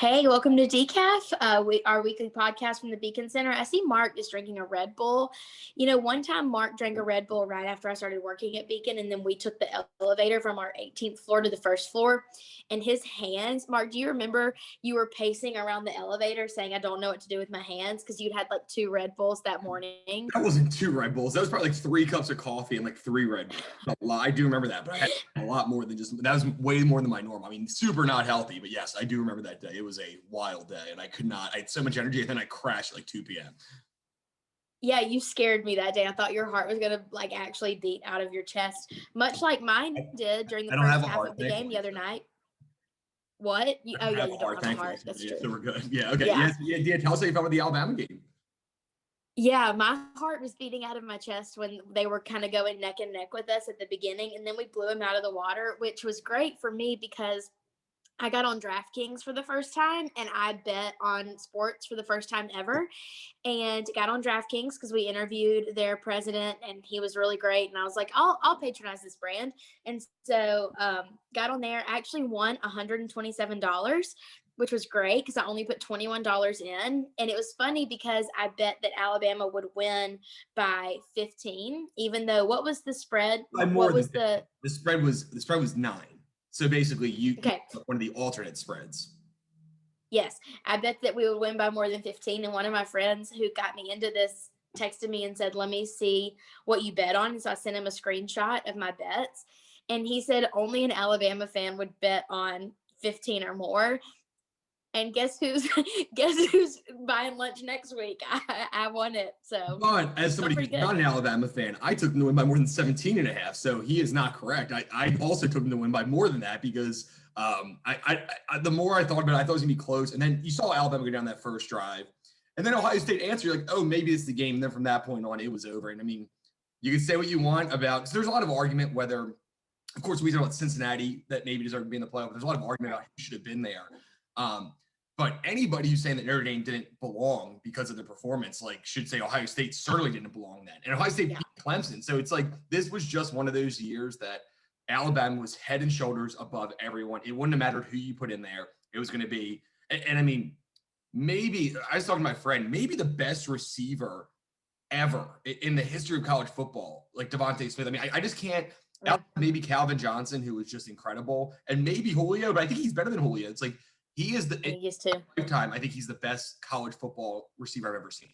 Hey, welcome to Decaf, uh, we, our weekly podcast from the Beacon Center. I see Mark is drinking a Red Bull. You know, one time Mark drank a Red Bull right after I started working at Beacon, and then we took the elevator from our 18th floor to the first floor. And his hands, Mark, do you remember you were pacing around the elevator saying, I don't know what to do with my hands because you'd had like two Red Bulls that morning? That wasn't two Red Bulls. That was probably like three cups of coffee and like three Red Bulls. I do remember that, but I had a lot more than just that was way more than my norm. I mean, super not healthy, but yes, I do remember that day. It was a wild day and I could not, I had so much energy and then I crashed at like 2 p.m. Yeah, you scared me that day. I thought your heart was gonna like actually beat out of your chest, much like mine did during the first half of the game the other night. What? You, oh yeah, you don't heart, have a heart. That's true. So we're good. Yeah. Okay. Yeah. Yeah. yeah. Tell us how you felt with the Alabama game. Yeah, my heart was beating out of my chest when they were kind of going neck and neck with us at the beginning, and then we blew them out of the water, which was great for me because I got on DraftKings for the first time and I bet on sports for the first time ever and got on DraftKings because we interviewed their president and he was really great and I was like I'll I'll patronize this brand and so um, got on there I actually won $127 which was great because I only put $21 in and it was funny because I bet that Alabama would win by 15 even though what was the spread what was the The spread was the spread was nine. So basically, you Okay. one of the alternate spreads. Yes, I bet that we would win by more than 15. And one of my friends who got me into this texted me and said, Let me see what you bet on. And so I sent him a screenshot of my bets. And he said only an Alabama fan would bet on 15 or more. And guess who's guess who's buying lunch next week? I, I won it. So But as somebody who's good. not an Alabama fan, I took them to win by more than 17 and a half. So he is not correct. I, I also took them to win by more than that because um, I, I, I the more I thought about it, I thought it was gonna be close. And then you saw Alabama go down that first drive. And then Ohio State answered, like, oh, maybe it's the game. And then from that point on, it was over. And I mean, you can say what you want about there's a lot of argument whether, of course, we talk about Cincinnati that maybe deserved to be in the playoff. There's a lot of argument about who should have been there. Um, but anybody who's saying that Notre Dame didn't belong because of their performance, like, should say Ohio State certainly didn't belong then. And Ohio State Yeah. beat Clemson. So it's like this was just one of those years that Alabama was head and shoulders above everyone. It wouldn't have mattered who you put in there. It was going to be, and, and I mean, maybe I was talking to my friend, maybe the best receiver ever in the history of college football, like DeVonta Smith. I mean, I, I just can't. Maybe Calvin Johnson, who was just incredible, and maybe Julio, but I think he's better than Julio. It's like he is the he used to. lifetime. I think he's the best college football receiver I've ever seen.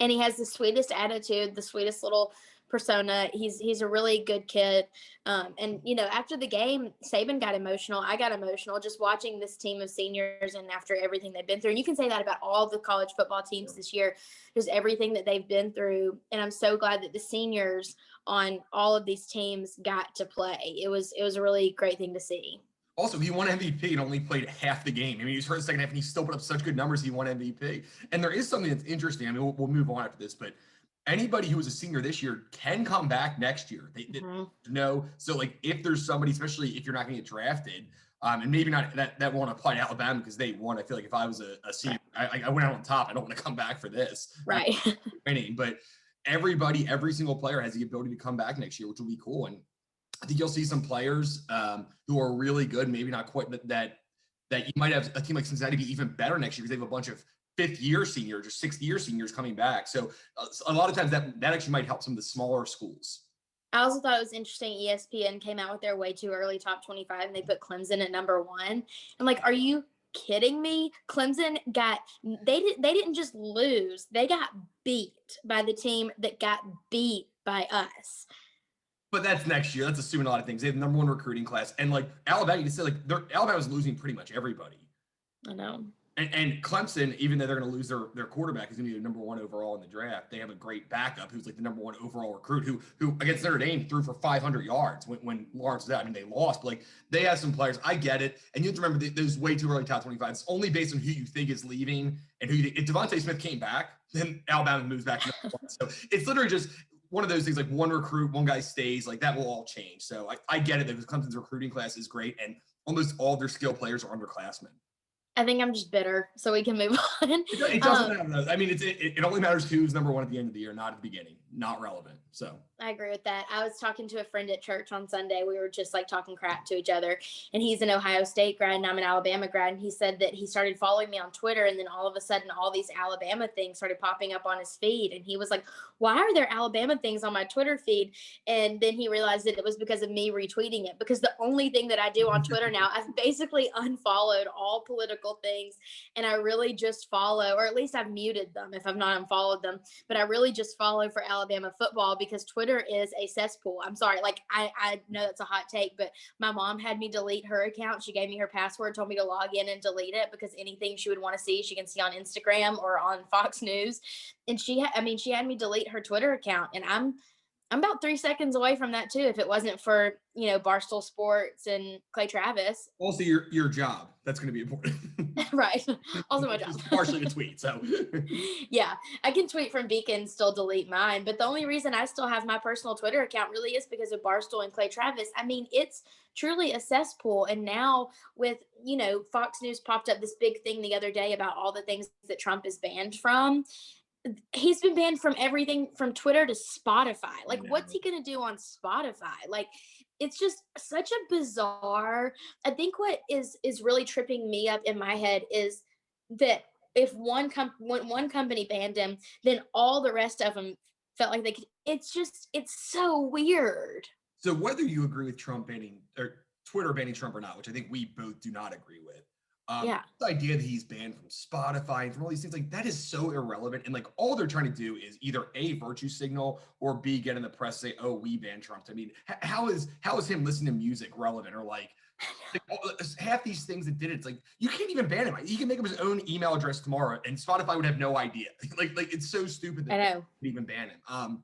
and he has the sweetest attitude, the sweetest little persona. He's he's a really good kid. Um, and you know, after the game, Saban got emotional. I got emotional just watching this team of seniors and after everything they've been through. And you can say that about all the college football teams this year, just everything that they've been through. And I'm so glad that the seniors on all of these teams got to play. It was it was a really great thing to see. Also, he won MVP and only played half the game. I mean, he was hurt in the second half and he still put up such good numbers. He won MVP. And there is something that's interesting. I mean, we'll, we'll move on after this, but anybody who was a senior this year can come back next year. They, they Mhm. know. So, like, if there's somebody, especially if you're not going to get drafted, um, and maybe not that that won't apply to Alabama because they won. I feel like if I was a, a senior, I, I went out on top. I don't want to come back for this. Right. winning, but everybody, every single player has the ability to come back next year, which will be cool. And I think you'll see some players um, who are really good, maybe not quite that that you might have a team like Cincinnati be even better next year because they have a bunch of fifth year seniors or sixth year seniors coming back. So uh, a lot of times that that actually might help some of the smaller schools. I also thought it was interesting. ESPN came out with their way too early top 25 and they put Clemson at number one. I'm like, are you kidding me? Clemson got they did they didn't just lose, they got beat by the team that got beat by us. But that's next year. That's assuming a lot of things. They have the number one recruiting class, and like Alabama, you can say like they're Alabama's losing pretty much everybody. I know. And, and Clemson, even though they're going to lose their, their quarterback, is going to be the number one overall in the draft. They have a great backup who's like the number one overall recruit who who against Notre Dame threw for 500 yards when, when Lawrence was out. I mean, they lost, but like they have some players. I get it. And you have to remember that those way too early top 25. It's only based on who you think is leaving and who you think. If DeVonta Smith came back, then Alabama moves back. to number one. so it's literally just one of those things like one recruit, one guy stays, like that will all change. So I, I get it that Clemson's recruiting class is great and almost all their skill players are underclassmen. I think I'm just bitter, so we can move on. It, it doesn't Um, matter. though. I mean, it's, it, it only matters who's number one at the end of the year, not at the beginning. Not relevant. So I agree with that. I was talking to a friend at church on Sunday. We were just like talking crap to each other. And he's an Ohio State grad and I'm an Alabama grad. And he said that he started following me on Twitter. And then all of a sudden, all these Alabama things started popping up on his feed. And he was like, Why are there Alabama things on my Twitter feed? And then he realized that it was because of me retweeting it. Because the only thing that I do on Twitter now, I've basically unfollowed all political things. And I really just follow, or at least I've muted them if I've not unfollowed them but I really just follow for Alabama football because Twitter is a cesspool. I'm sorry, like I, I know that's a hot take, but my mom had me delete her account. She gave me her password, told me to log in and delete it because anything she would want to see, she can see on Instagram or on Fox News. And she, I mean, she had me delete her Twitter account, and I'm, I'm about three seconds away from that too. If it wasn't for you know Barstool Sports and Clay Travis, also your your job. That's going to be important. right? Also my job. Partially a tweet. So yeah, I can tweet from Beacon, still delete mine. But the only reason I still have my personal Twitter account really is because of Barstool and Clay Travis. I mean, it's truly a cesspool. And now with, you know, Fox News popped up this big thing the other day about all the things that Trump is banned from. He's been banned from everything from Twitter to Spotify. Like, what's he going to do on Spotify? Like, it's just such a bizarre. I think what is is really tripping me up in my head is that if one com- when one company banned him, then all the rest of them felt like they could. It's just it's so weird. so whether you agree with Trump banning or Twitter banning Trump or not, which I think we both do not agree with. Um, Yeah. The idea that he's banned from Spotify and from all these things, like that is so irrelevant. And like all they're trying to do is either A, virtue signal or B, get in the press, say, oh, we banned Trump. I mean, how is how is him listening to music relevant or like, like all- half these things that did it, it's like you can't even ban him. He can make up his own email address tomorrow and Spotify would have no idea. like, like it's so stupid that I they know. even ban him. Um,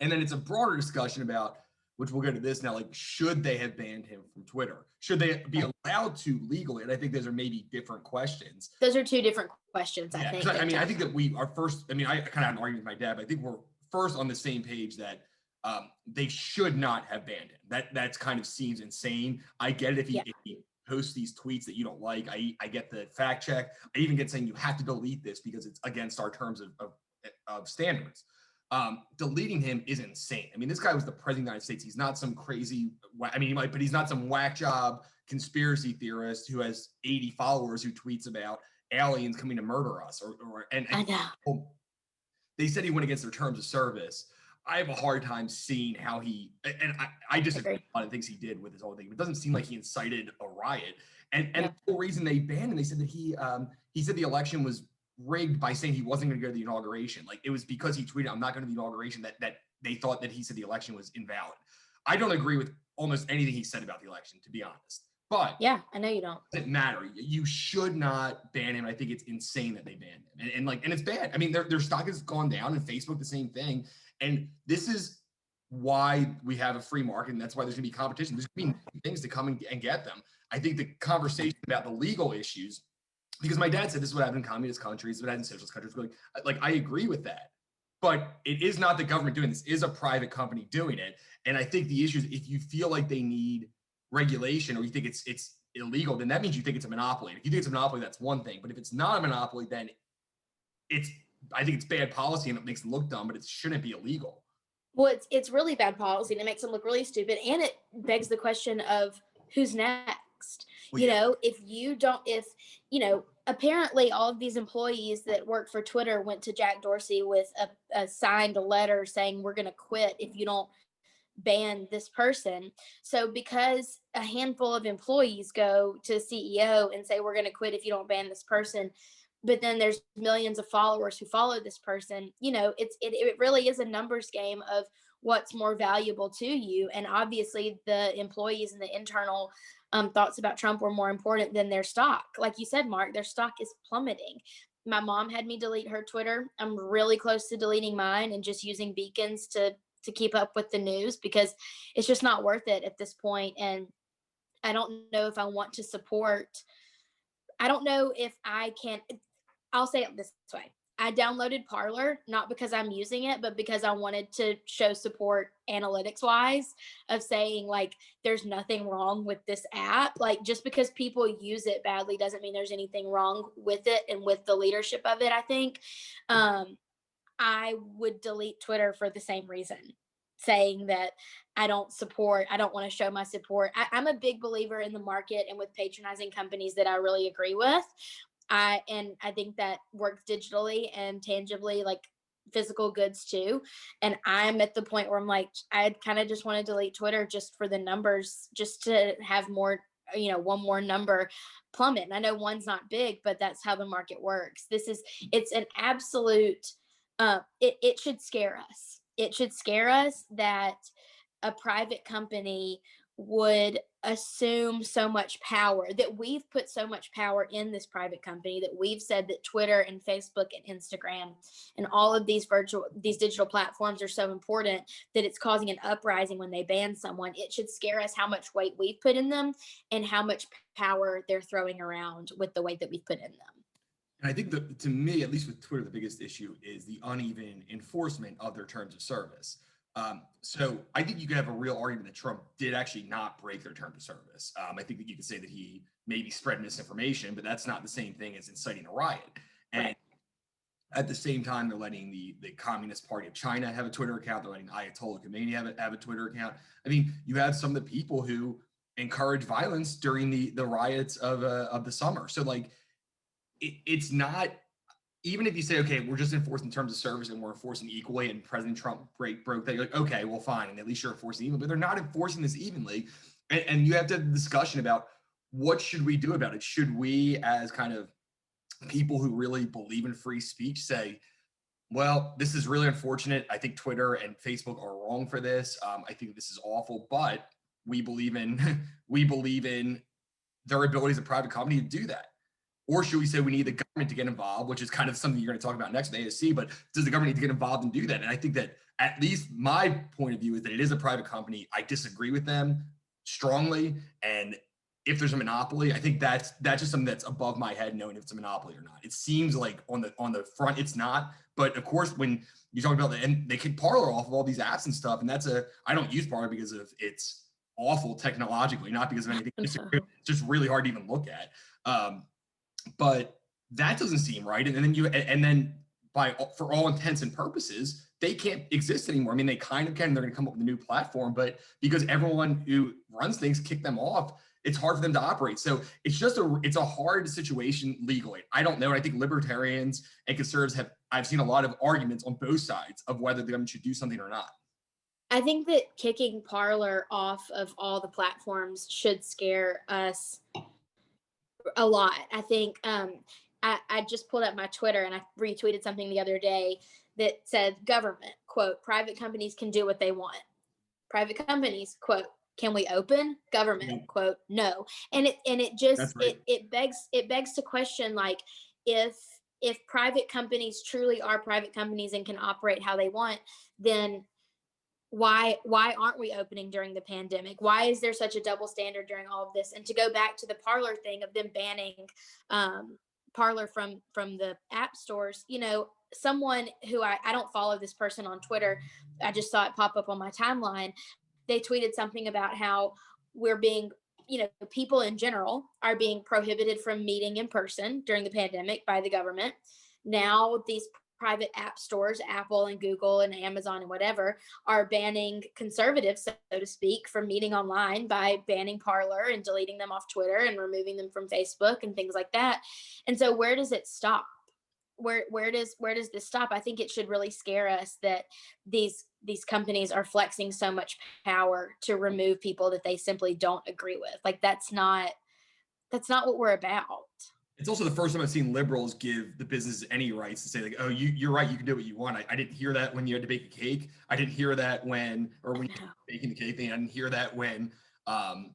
and then it's a broader discussion about which we'll get to this now. Like, should they have banned him from Twitter? Should they be allowed to legally? And I think those are maybe different questions. Those are two different questions. I Yeah, think. I mean, I think that we are first. I mean, I kind of had an argument with my dad, but I think we're first on the same page that um, they should not have banned him. That that's kind of seems insane. I get it if he, Yeah. if he posts these tweets that you don't like. I I get the fact check. I even get saying you have to delete this because it's against our terms of of, of standards. Um, deleting him is insane. I mean, this guy was the president of the United States. He's not some crazy. I mean, he might, but he's not some whack job conspiracy theorist who has 80 followers who tweets about aliens coming to murder us or, or and, I and know. they said he went against their terms of service. I have a hard time seeing how he and I, I disagree with a lot of things he did with his whole thing. It doesn't seem like he incited a riot. And and Yeah. the whole reason they banned him, they said that he um he said the election was rigged by saying he wasn't going to go to the inauguration. Like it was because he tweeted, "I'm not going to the inauguration." That that they thought that he said the election was invalid. I don't agree with almost anything he said about the election, to be honest. But Yeah, I know you don't. doesn't matter. You should not ban him. I think it's insane that they banned him. And, and like, and it's bad. I mean, their, their stock has gone down and Facebook the same thing. And this is why we have a free market. And that's why there's gonna be competition. There's gonna be things to come and, and get them. I think the conversation about the legal issues, because my dad said this is what happened in communist countries, what happened in socialist countries. Like, like I agree with that. But it is not the government doing this, is a private company doing it. And I think the issue is if you feel like they need regulation or you think it's it's illegal, then that means you think it's a monopoly. If you think it's a monopoly, that's one thing. But if it's not a monopoly, then it's I think it's bad policy and it makes them look dumb, but it shouldn't be illegal. Well, it's it's really bad policy and it makes them look really stupid. And it begs the question of who's next. Well, you yeah. know, if you don't, if you know, apparently all of these employees that work for Twitter went to Jack Dorsey with a, a signed letter saying we're going to quit if you don't ban this person. So because a handful of employees go to CEO and say we're going to quit if you don't ban this person, but then there's millions of followers who follow this person, you know, it's it, it really is a numbers game of what's more valuable to you and obviously the employees and the internal um, thoughts about Trump were more important than their stock. Like you said, Mark, their stock is plummeting. My mom had me delete her Twitter. I'm really close to deleting mine and just using beacons to to keep up with the news because it's just not worth it at this point. And I don't know if I want to support. I don't know if I can. I'll say it this way. I downloaded Parler not because I'm using it, but because I wanted to show support analytics wise of saying like there's nothing wrong with this app. Like just because people use it badly doesn't mean there's anything wrong with it and with the leadership of it. I think um, I would delete Twitter for the same reason, saying that I don't support, I don't want to show my support. I, I'm a big believer in the market and with patronizing companies that I really agree with. I and I think that works digitally and tangibly, like physical goods too. And I'm at the point where I'm like, I kind of just want to delete Twitter just for the numbers, just to have more, you know, one more number plummet. And I know one's not big, but that's how the market works. This is it's an absolute uh, it, it should scare us. It should scare us that a private company would assume so much power that we've put so much power in this private company that we've said that Twitter and Facebook and Instagram and all of these virtual these digital platforms are so important that it's causing an uprising when they ban someone it should scare us how much weight we've put in them and how much power they're throwing around with the weight that we've put in them and I think that to me, at least with Twitter, the biggest issue is the uneven enforcement of their terms of service. Um, so I think you could have a real argument that Trump did actually not break their terms of service. Um, I think that you could say that he maybe spread misinformation, but that's not the same thing as inciting a riot. And right. at the same time, they're letting the, the Communist Party of China have a Twitter account. They're letting Ayatollah Khomeini have a, have a Twitter account. I mean, you have some of the people who encourage violence during the the riots of uh, of the summer. So like it, it's not even if you say, okay, we're just enforcing terms of service and we're enforcing equally, and President Trump break broke that, you're like, okay, well, fine, and at least you're enforcing evenly, but they're not enforcing this evenly, and, and you have to have a discussion about what should we do about it. Should we, as kind of people who really believe in free speech, say, well, this is really unfortunate. I think Twitter and Facebook are wrong for this. Um, I think this is awful, but we believe in we believe in their ability as a private company to do that. Or should we say we need the government to get involved, which is kind of something you're going to talk about next with AOC, but does the government need to get involved and do that? And I think that at least my point of view is that it is a private company. I disagree with them strongly. And if there's a monopoly, I think that's that's just something that's above my head knowing if it's a monopoly or not. It seems like on the on the front it's not, but of course when you talk about the and they can Parler off of all these apps and stuff, and that's a I don't use Parler because of it's awful technologically, not because of anything. It's just really hard to even look at. Um, but that doesn't seem right. And then you and then by for all intents and purposes, they can't exist anymore. I mean, they kind of can. They're going to come up with a new platform, but because everyone who runs things kick them off, it's hard for them to operate. So it's just a it's a hard situation legally. I don't know. I think libertarians and conservatives have I've seen a lot of arguments on both sides of whether the government should do something or not. I think that kicking Parler off of all the platforms should scare us a lot. I think um, I, I just pulled up my Twitter and I retweeted something the other day that said government quote private companies can do what they want. Private companies quote can we open government quote no and it and it just right. it, it begs it begs to question like if if private companies truly are private companies and can operate how they want then why why aren't we opening during the pandemic? Why is there such a double standard during all of this? And to go back to the Parler thing of them banning um, Parler from from the app stores you know someone who I, I don't follow this person on twitter i just saw it pop up on my timeline they tweeted something about how we're being you know people in general are being prohibited from meeting in person during the pandemic by the government. Now these private app stores, Apple and Google and Amazon and whatever, are banning conservatives, so to speak, from meeting online by banning Parler and deleting them off Twitter and removing them from Facebook and things like that. And so, where does it stop? Where where does where does this stop? I think it should really scare us that these these companies are flexing so much power to remove people that they simply don't agree with. Like that's not that's not what we're about. It's also the first time I've seen liberals give the business any rights to say like, oh, you you're right, you can do what you want. I, I didn't hear that when you had to bake a cake. I didn't hear that when or when you're baking the cake thing. I didn't hear that when um,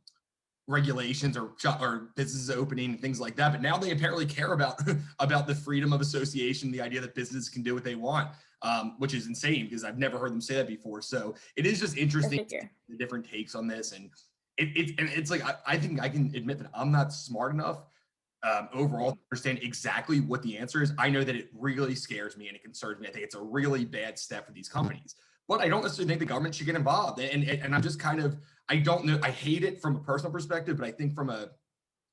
regulations or or businesses opening and things like that. But now they apparently care about about the freedom of association, the idea that businesses can do what they want, um, which is insane because I've never heard them say that before. So it is just interesting the different takes on this, and it, it and it's like I, I think I can admit that I'm not smart enough um, overall to understand exactly what the answer is. I know that it really scares me and it concerns me. I think it's a really bad step for these companies. But I don't necessarily think the government should get involved. And, and, and I'm just kind of, I don't know, I hate it from a personal perspective, but I think from a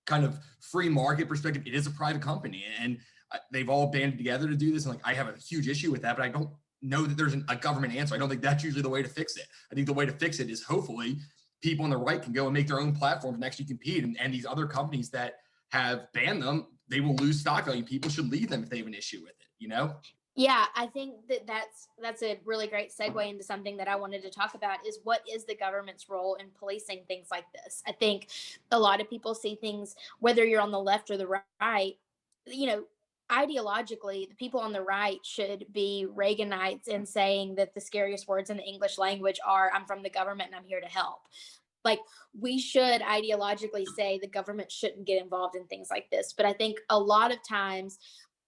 kind of free market perspective, it is a private company and uh, they've all banded together to do this. And like, I have a huge issue with that, but I don't know that there's an, a government answer. I don't think that's usually the way to fix it. I think the way to fix it is hopefully people on the right can go and make their own platforms and actually compete. And, and these other companies that have banned them, they will lose stock value. People should leave them if they have an issue with it, you know? Yeah, I think that that's that's a really great segue into something that I wanted to talk about is what is the government's role in policing things like this. I think a lot of people see things whether you're on the left or the right, you know, ideologically, the people on the right should be Reaganites in saying that the scariest words in the English language are I'm from the government and I'm here to help. Like we should ideologically say the government shouldn't get involved in things like this, but I think a lot of times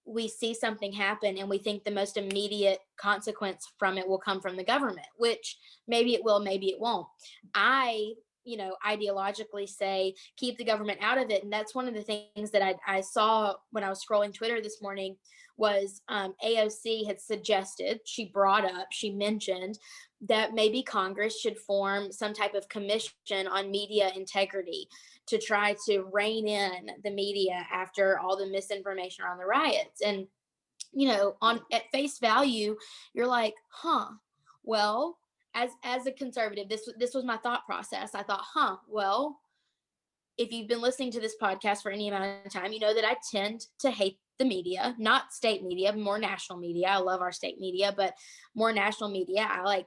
we see something happen and we think the most immediate consequence from it will come from the government, which maybe it will, maybe it won't. I, you know, ideologically say keep the government out of it. And that's one of the things that I, I saw when I was scrolling Twitter this morning was um, AOC had suggested, she brought up, she mentioned that maybe Congress should form some type of commission on media integrity to try to rein in the media after all the misinformation around the riots. And, you know, on at face value, you're like, huh, well, as as a conservative, this this was my thought process. I thought, huh, well, if you've been listening to this podcast for any amount of time, you know that I tend to hate the media, not state media, more national media. I love our state media, but more national media. I like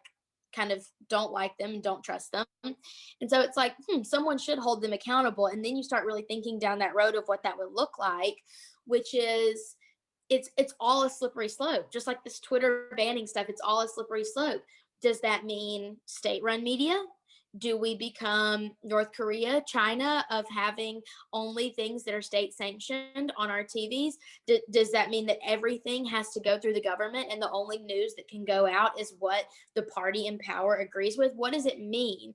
kind of don't like them, don't trust them. And so it's like, hmm, someone should hold them accountable. And then you start really thinking down that road of what that would look like, which is it's it's all a slippery slope. Just like this Twitter banning stuff, it's all a slippery slope. Does that mean state-run media? Do we become North Korea, China of having only things that are state sanctioned on our TVs? D- does that mean that everything has to go through the government and the only news that can go out is what the party in power agrees with? What does it mean?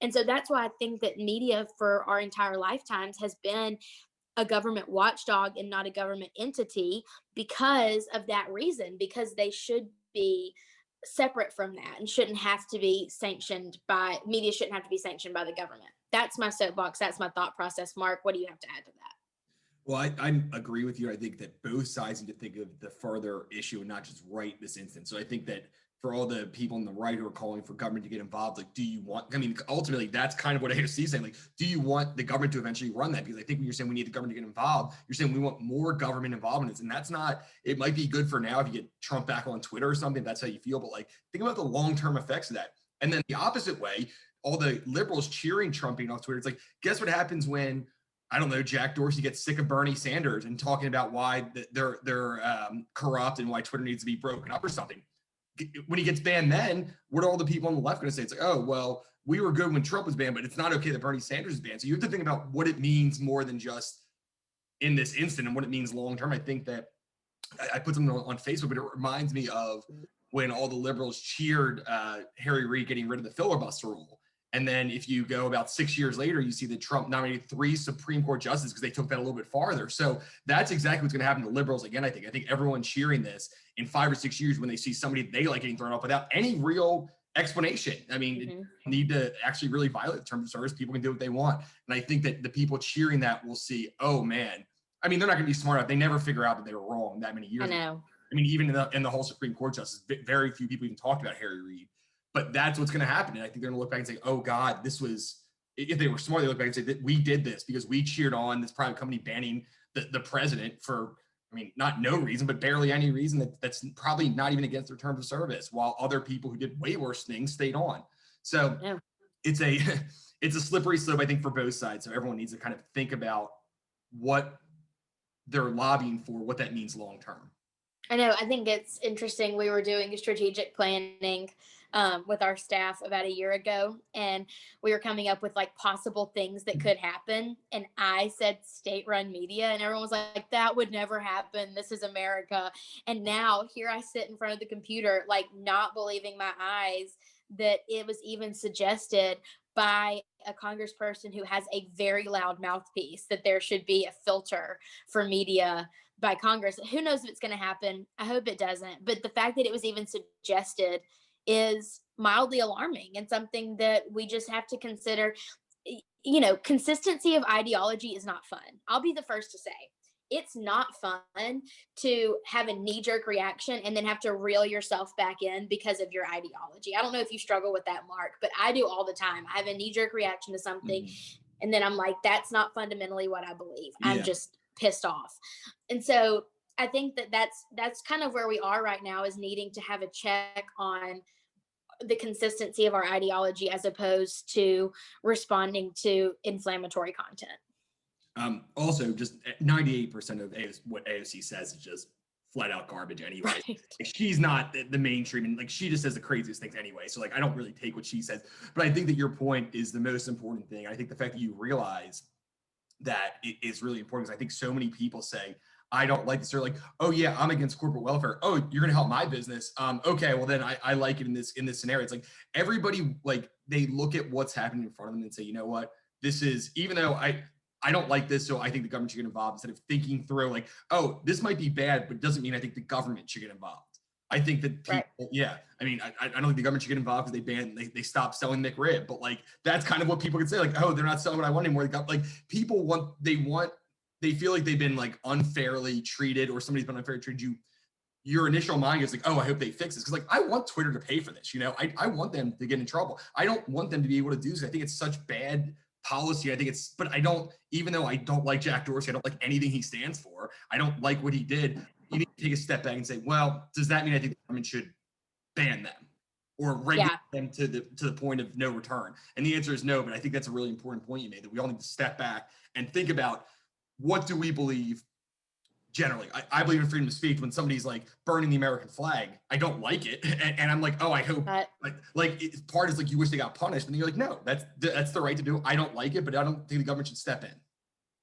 And so that's why I think that media for our entire lifetimes has been a government watchdog and not a government entity because of that reason, because they should be separate from that and shouldn't have to be sanctioned by media shouldn't have to be sanctioned by the government. That's my soapbox. That's my thought process. Mark what do you have to add to that? Well I, I agree with you. I think that both sides need to think of the further issue and not just right this instance so i think that for all the people on the right who are calling for government to get involved, like, do you want? I mean, ultimately, that's kind of what AOC is saying. Like, do you want the government to eventually run that? Because I think when you're saying we need the government to get involved, you're saying we want more government involvement, and that's not. It might be good for now if you get Trump back on Twitter or something. That's how you feel, but like, think about the long term effects of that. And then the opposite way, all the liberals cheering Trump being off Twitter. It's like, guess what happens when I don't know, Jack Dorsey gets sick of Bernie Sanders and talking about why they're they're um, corrupt and why Twitter needs to be broken up or something when he gets banned, then what are all the people on the left going to say? It's like, oh, well, we were good when Trump was banned, but it's not okay that Bernie Sanders is banned. So you have to think about what it means more than just in this instant and what it means long term. I think that I, I put something on, Facebook, but it reminds me of when all the liberals cheered uh, Harry Reid getting rid of the filibuster rule. And then if you go about six years later, you see that Trump nominated three Supreme Court justices because they took that a little bit farther. So that's exactly what's going to happen to liberals. Again, I think I think everyone cheering this in five or six years when they see somebody they like getting thrown off without any real explanation. I mean, mm-hmm. need to actually really violate the terms of service. People can do what they want. And I think that the people cheering that will see, oh man, I mean, they're not going to be smart enough. They never figure out that they were wrong that many years I know. Ago. I mean, even in the, in the whole Supreme Court justice, very few people even talked about Harry Reid but that's what's going to happen. And I think they're going to look back and say, oh God, this was, if they were smart, they look back and say that we did this because we cheered on this private company banning the, the president for, I mean, not no reason, but barely any reason that that's probably not even against their terms of service, while other people who did way worse things stayed on. So yeah. it's a, it's a slippery slope, I think, for both sides. So everyone needs to kind of think about what they're lobbying for, what that means long term. I know. I think it's interesting. We were doing strategic planning um, with our staff about a year ago, and we were coming up with like possible things that could happen. And I said state-run media, and everyone was like, "That would never happen. This is America." And now here I sit in front of the computer, like not believing my eyes that it was even suggested by a congressperson who has a very loud mouthpiece that there should be a filter for media by Congress. Who knows if it's going to happen? I hope it doesn't. But the fact that it was even suggested is mildly alarming and something that we just have to consider. You know, consistency of ideology is not fun. I'll be the first to say it's not fun to have a knee jerk reaction and then have to reel yourself back in because of your ideology. I don't know if you struggle with that, Mark, but I do all the time. I have a knee jerk reaction to something mm-hmm. and then I'm like, that's not fundamentally what I believe. I'm just pissed off. And so I think that that's that's kind of where we are right now is needing to have a check on the consistency of our ideology as opposed to responding to inflammatory content. Um, also, just 98% of AOC, what AOC says is just flat out garbage anyway. Right. Like, she's not the, the, mainstream and like she just says the craziest things anyway. So like I don't really take what she says. But I think that your point is the most important thing. I think the fact that you realize that it is really important because I think so many people say, I don't like this. They're like, oh yeah, I'm against corporate welfare. Oh, you're gonna help my business. Um, okay, well then I, I like it in this in this scenario. It's like everybody like they look at what's happening in front of them and say, you know what, this is even though I I don't like this, so I think the government should get involved instead of thinking through like, oh, this might be bad, but doesn't mean I think the government should get involved. I think that people, right. yeah. I mean, I, I don't think the government should get involved because they banned, they, they stopped selling McRib, but like that's kind of what people can say, like, oh, they're not selling what I want anymore. They got like people want, they want, they feel like they've been like unfairly treated or somebody's been unfairly treated. You, your initial mind is like, oh, I hope they fix this. Cause like I want Twitter to pay for this, you know, I, I want them to get in trouble. I don't want them to be able to do this. I think it's such bad policy. I think it's, but I don't, even though I don't like Jack Dorsey, I don't like anything he stands for. I don't like what he did. You need to take a step back and say, well, does that mean I think the government should ban them or regulate yeah. them to the to the point of no return? And the answer is no. But I think that's a really important point you made that we all need to step back and think about what do we believe generally. I, I, believe in freedom of speech. When somebody's like burning the American flag, I don't like it, and, and I'm like, oh, I hope. like, like it, part is like you wish they got punished, and then you're like, no, that's that's the right to do. I don't like it, but I don't think the government should step in.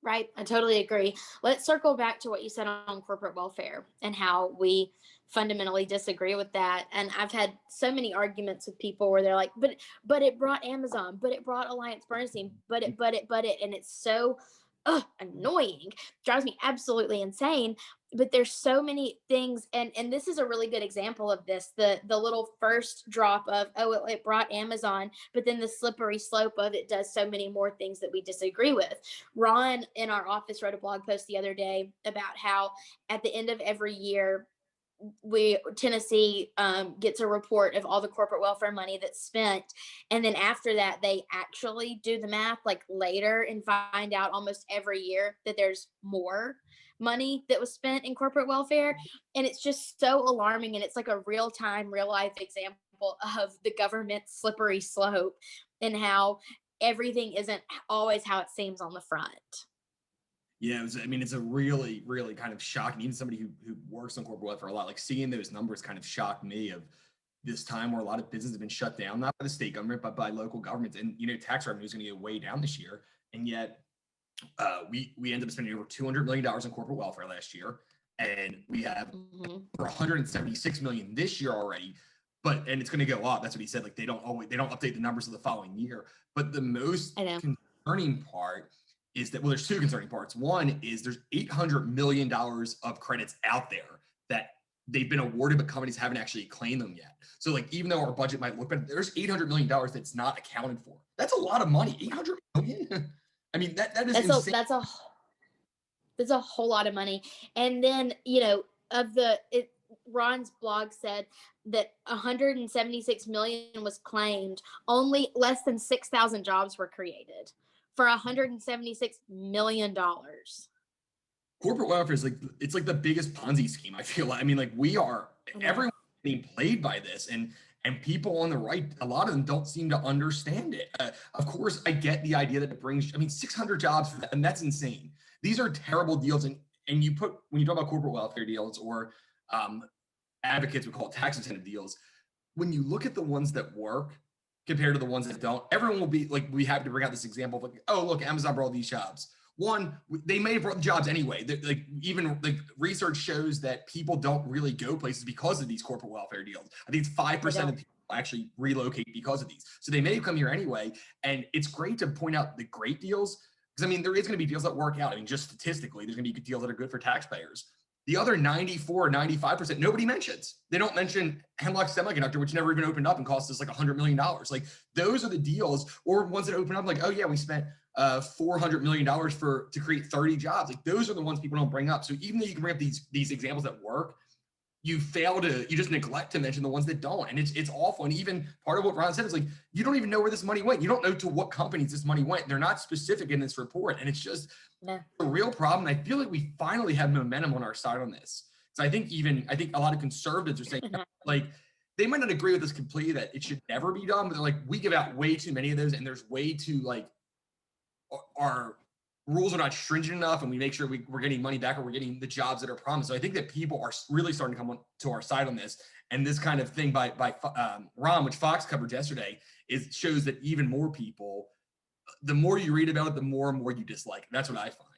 Right, I totally agree. Let's circle back to what you said on corporate welfare and how we fundamentally disagree with that. And I've had so many arguments with people where they're like, "But, but it brought Amazon, but it brought Alliance Bernstein, but it, but it, but it," and it's so ugh, annoying, drives me absolutely insane. But there's so many things, and and this is a really good example of this. The the little first drop of oh, it, it brought Amazon, but then the slippery slope of it does so many more things that we disagree with. Ron in our office wrote a blog post the other day about how at the end of every year we Tennessee um, gets a report of all the corporate welfare money that's spent, and then after that, they actually do the math like later and find out almost every year that there's more money that was spent in corporate welfare, and it's just so alarming. And it's like a real time, real life example of the government slippery slope and how everything isn't always how it seems on the front. Yeah, it was, I mean, it's a really, really kind of shocking. Even somebody who, who works on corporate welfare a lot, like seeing those numbers kind of shocked me of this time where a lot of businesses have been shut down, not by the state government, but by local governments. And, you know, tax revenue is going to get way down this year. And yet uh, we, we ended up spending over $200 million in corporate welfare last year. And we have mm-hmm. over 176 million this year already but and it's going to go up. That's what he said. Like they don't always they don't update the numbers of the following year. But the most concerning part is that well, there's two concerning parts. One is there's 800 million dollars of credits out there that they've been awarded, but companies haven't actually claimed them yet. So like even though our budget might look better, there's 800 million dollars that's not accounted for. That's a lot of money. 800 million. I mean that that is that's insane. a that's a that's a whole lot of money. And then you know of the it, Ron's blog said that 176 million was claimed. Only less than 6,000 jobs were created for 176 million dollars. Corporate welfare is like it's like the biggest Ponzi scheme. I feel like I mean, like we are everyone being played by this, and and people on the right, a lot of them don't seem to understand it. Uh, of course, I get the idea that it brings. I mean, 600 jobs, and that's insane. These are terrible deals, and and you put when you talk about corporate welfare deals or um, advocates would call it tax incentive deals. When you look at the ones that work, compared to the ones that don't. Everyone will be like, we have to bring out this example of like, oh, look, Amazon brought these jobs. One, they may have brought the jobs anyway. They're, like even like research shows that people don't really go places because of these corporate welfare deals. I think it's five percent of people actually relocate because of these. So they may have come here anyway. And it's great to point out the great deals because I mean, there is going to be deals that work out. I mean, just statistically, there's going to be deals that are good for taxpayers. The other 94, 95%, nobody mentions. They don't mention Hemlock Semiconductor, which never even opened up and cost us like $100 million. Like those are the deals, or ones that open up like, oh yeah, we spent uh, $400 million for to create 30 jobs. Like those are the ones people don't bring up. So even though you can bring up these, these examples that work, you fail to you just neglect to mention the ones that don't. And it's it's awful. And even part of what ron said is like you don't even know where this money went. You don't know to what companies this money went. They're not specific in this report. And it's just No. a real problem. I feel like we finally have momentum on our side on this. So i think even i think a lot of conservatives are saying mm-hmm. like they might not agree with this completely that it should never be done but they're like we give out way too many of those and there's way too like our rules are not stringent enough and we make sure we, we're getting money back or we're getting the jobs that are promised. So I think that people are really starting to come on to our side on this. And this kind of thing by by um, Ron, which Fox covered yesterday, is shows that even more people, the more you read about it, the more and more you dislike it. That's what I find.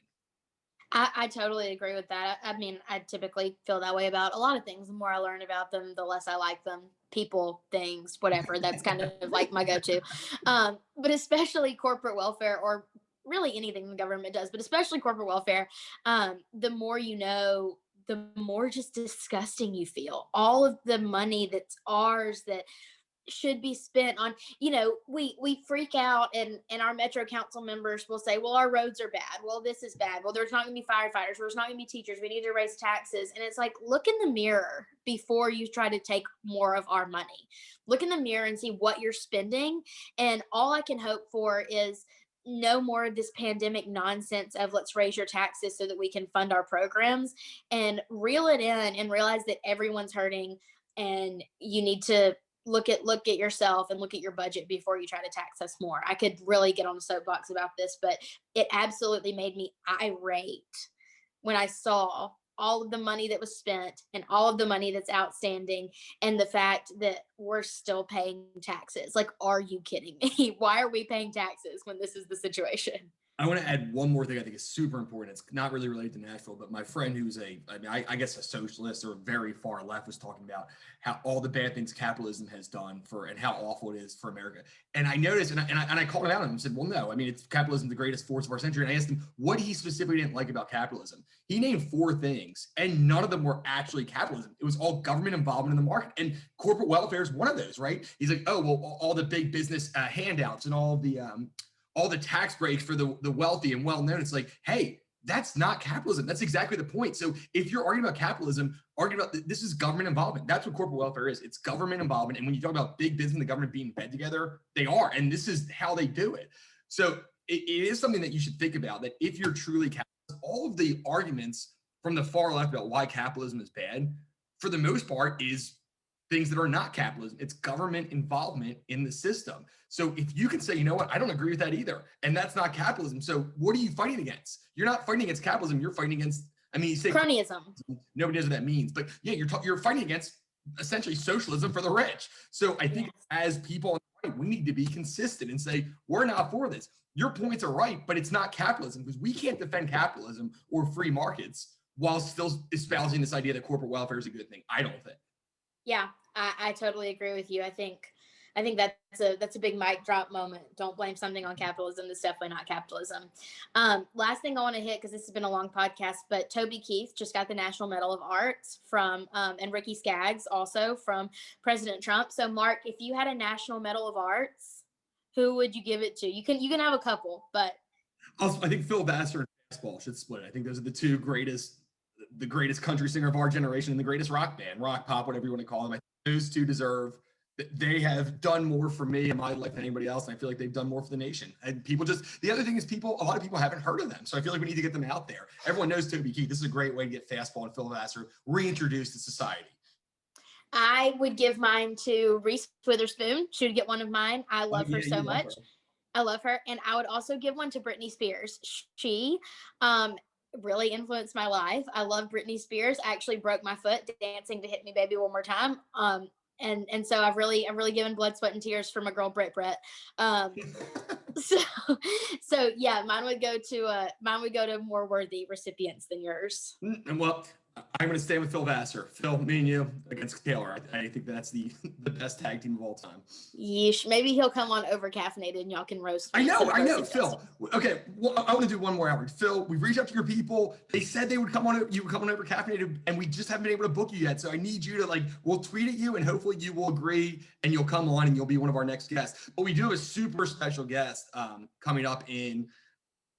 I, I totally agree with that. I mean, I typically feel that way about a lot of things. The more I learn about them, the less I like them. People, things, whatever. That's kind of like my go-to. Um, but especially corporate welfare, or really anything the government does, but especially corporate welfare. Um, the more you know, the more just disgusting you feel. All of the money that's ours that should be spent on you know we we freak out and and our metro council members will say well our roads are bad. Well this is bad. Well there's not going to be firefighters. There's not going to be teachers. We need to raise taxes. And it's like look in the mirror before you try to take more of our money. Look in the mirror and see what you're spending. And all i can hope for is no more of this pandemic nonsense of let's raise your taxes so that we can fund our programs and reel it in and realize that everyone's hurting and you need to look at look at yourself and look at your budget before you try to tax us more. I could really get on a soapbox about this, but it absolutely made me irate when I saw all of the money that was spent and all of the money that's outstanding and the fact that we're still paying taxes. Like, are you kidding me? Why are we paying taxes when this is the situation? I want to add one more thing I think is super important. It's not really related to Nashville, but my friend who's a, I mean, I, I guess a socialist or very far left was talking about how all the bad things capitalism has done for and how awful it is for America. And I noticed, and I, and I, and I called him out on him and said, well, no, I mean, it's capitalism, the greatest force of our century. And I asked him what he specifically didn't like about capitalism. He named four things, and none of them were actually capitalism. It was all government involvement in the market, and corporate welfare is one of those, right? He's like, oh, well, all the big business uh, handouts and all the um, all the tax breaks for the, the wealthy and well known. It's like, hey, that's not capitalism. That's exactly the point. So if you're arguing about capitalism, arguing about this is government involvement. That's what corporate welfare is. It's government involvement. And when you talk about big business and the government being in bed together, they are. And this is how they do it. So it, it is something that you should think about that if you're truly capitalist, all of the arguments from the far left about why capitalism is bad, for the most part, is things that are not capitalism. It's government involvement in the system. So if you can say, you know what, I don't agree with that either, and that's not capitalism. So what are you fighting against? You're not fighting against capitalism. You're fighting against. I mean, you say Cronyism. nobody knows what that means, but yeah, you're you're fighting against essentially socialism for the rich. So I think as people on the right, we need to be consistent and say we're not for this. Your points are right, but it's not capitalism because we can't defend capitalism or free markets while still espousing this idea that corporate welfare is a good thing. I don't think. Yeah, I, I totally agree with you. I think I think that's a that's a big mic drop moment. Don't blame something on capitalism. That's definitely not capitalism. Um, last thing I want to hit because this has been a long podcast, but Toby Keith just got the National Medal of Arts from um, and Ricky Skaggs also from President Trump. So Mark, if you had a National Medal of Arts, who would you give it to? You can you can have a couple, but Also, I think Phil Vassar and Fastball should split. I think those are the two greatest, the greatest country singer of our generation and the greatest rock band, rock pop, whatever you want to call them. I think those two deserve. They have done more for me in my life than anybody else, and I feel like they've done more for the nation. And people just the other thing is people. A lot of people haven't heard of them, so I feel like we need to get them out there. Everyone knows Toby Keith. This is a great way to get Fastball and Phil Vassar reintroduced to society. I would give mine to Reese Witherspoon. She would get one of mine. I love Oh, Yeah, her so love much. her. I love her. And I would also give one to Britney Spears. She um, really influenced my life. I love Britney Spears. I actually broke my foot dancing to Hit Me Baby One More Time. Um, and and so I've really I've really given blood, sweat, and tears for my girl Brit Brett. Um, so so yeah, mine would go to uh mine would go to more worthy recipients than yours. Mm, And well, I'm going to stay with Phil Vassar. Phil, me and you against Taylor. I, I think that's the the best tag team of all time. Yeesh. Maybe he'll come on Overcaffeinated and y'all can roast. I know, I know, Phil. Okay, well, I want to do one more hour. Phil, we've reached out to your people. They said they would come on. You would come on Overcaffeinated, and we just haven't been able to book you yet. So I need you to like. We'll tweet at you, and hopefully you will agree, and you'll come on, and you'll be one of our next guests. But we do have a super special guest um, coming up in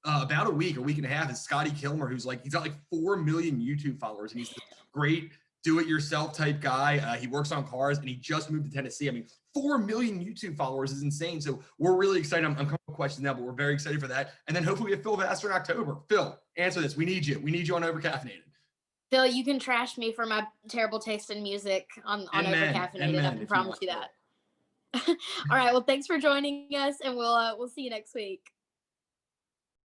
uh, about a week, a week and a half. Is Scotty Kilmer, who's like he's got like four million YouTube followers, and he's this great do-it-yourself type guy. Uh, he works on cars, and he just moved to Tennessee. I mean, four million YouTube followers is insane. So we're really excited. I'm, I'm coming with questions now, but we're very excited for that. And then hopefully we have Phil Vassar in October. Phil, answer this. We need you. We need you on Overcaffeinated. Phil, you can trash me for my terrible taste in music on on Amen. overcaffeinated. Amen, I can promise want you that. All right. Well, thanks for joining us, and we'll uh, we'll see you next week.